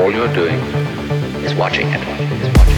All you're doing is watching it.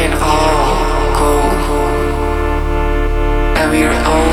Can all go, and we are all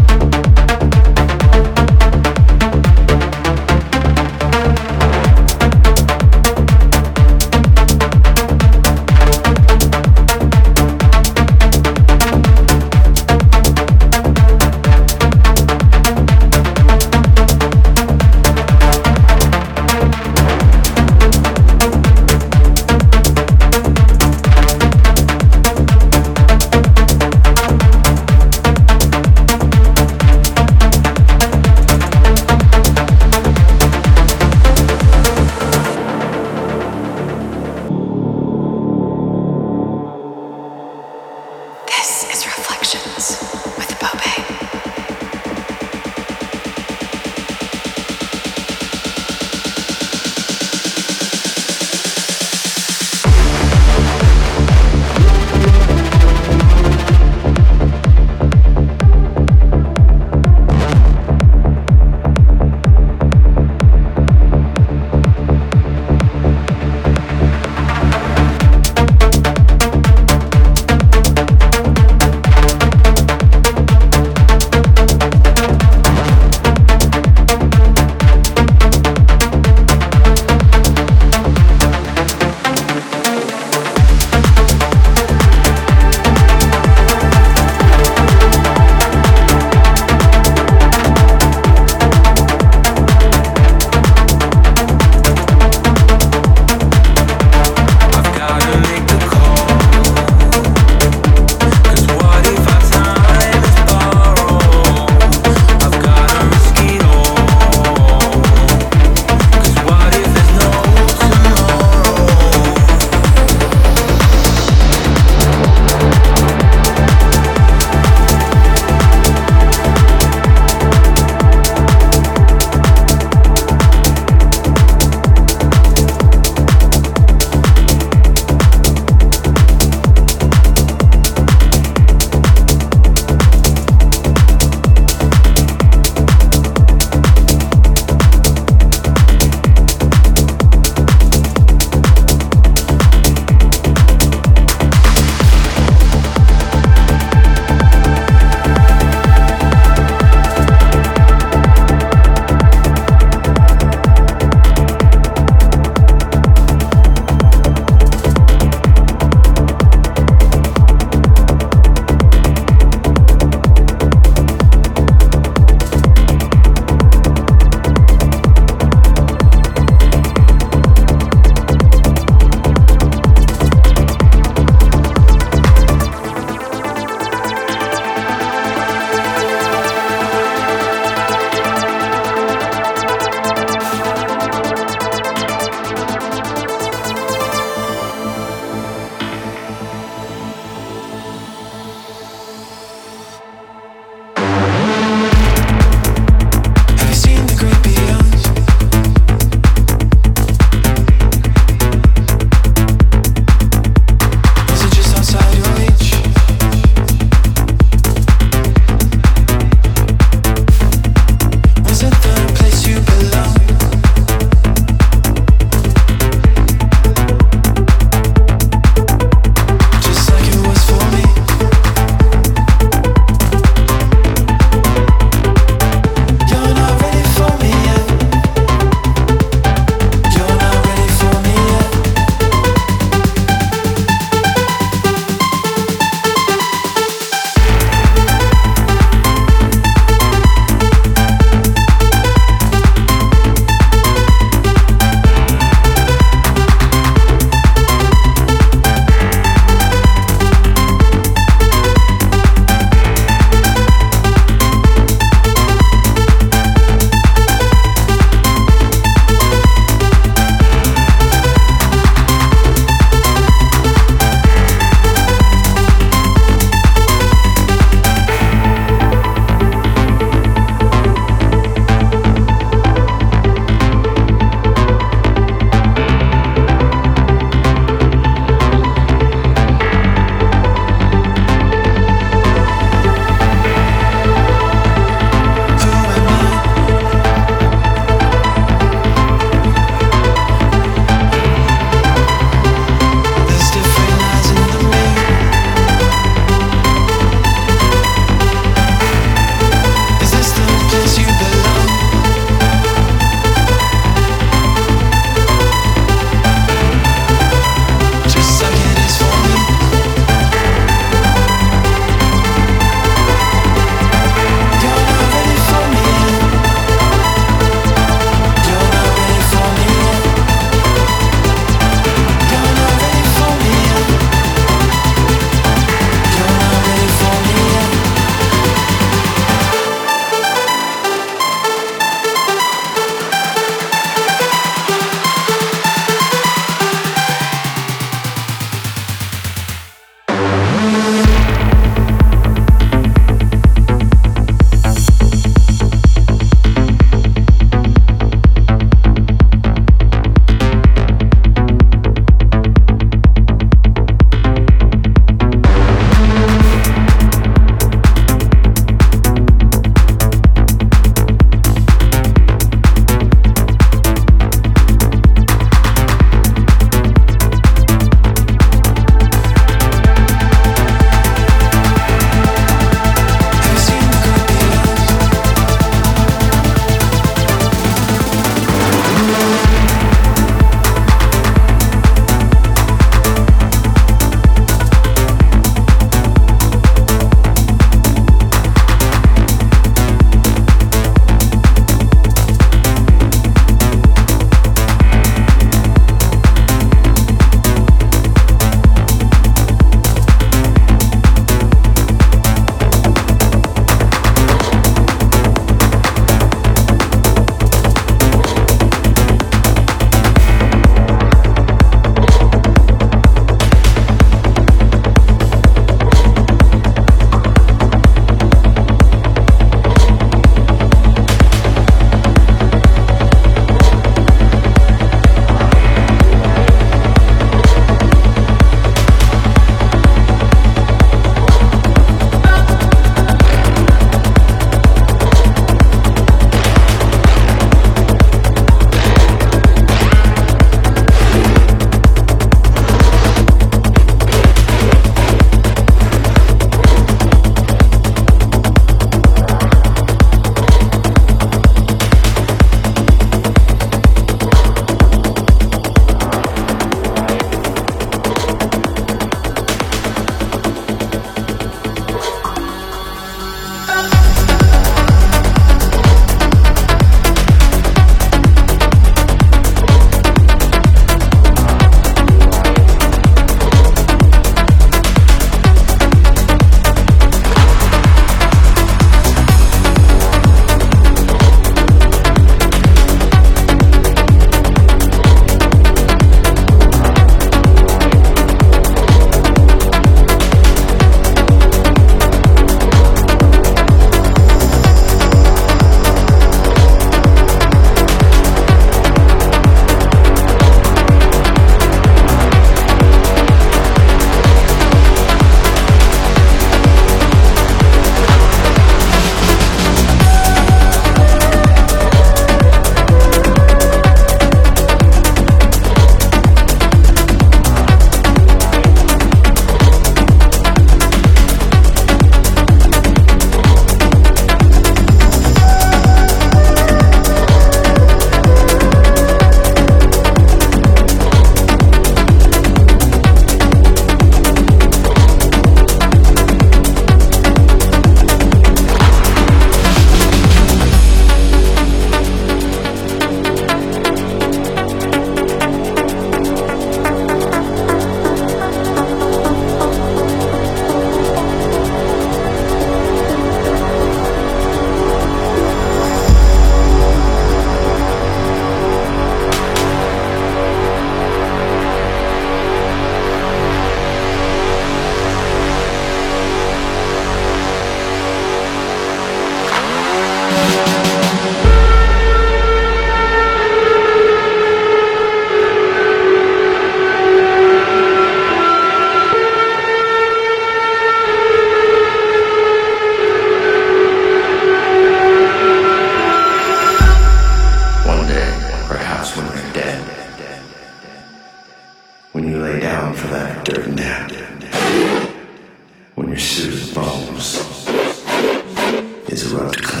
is erupt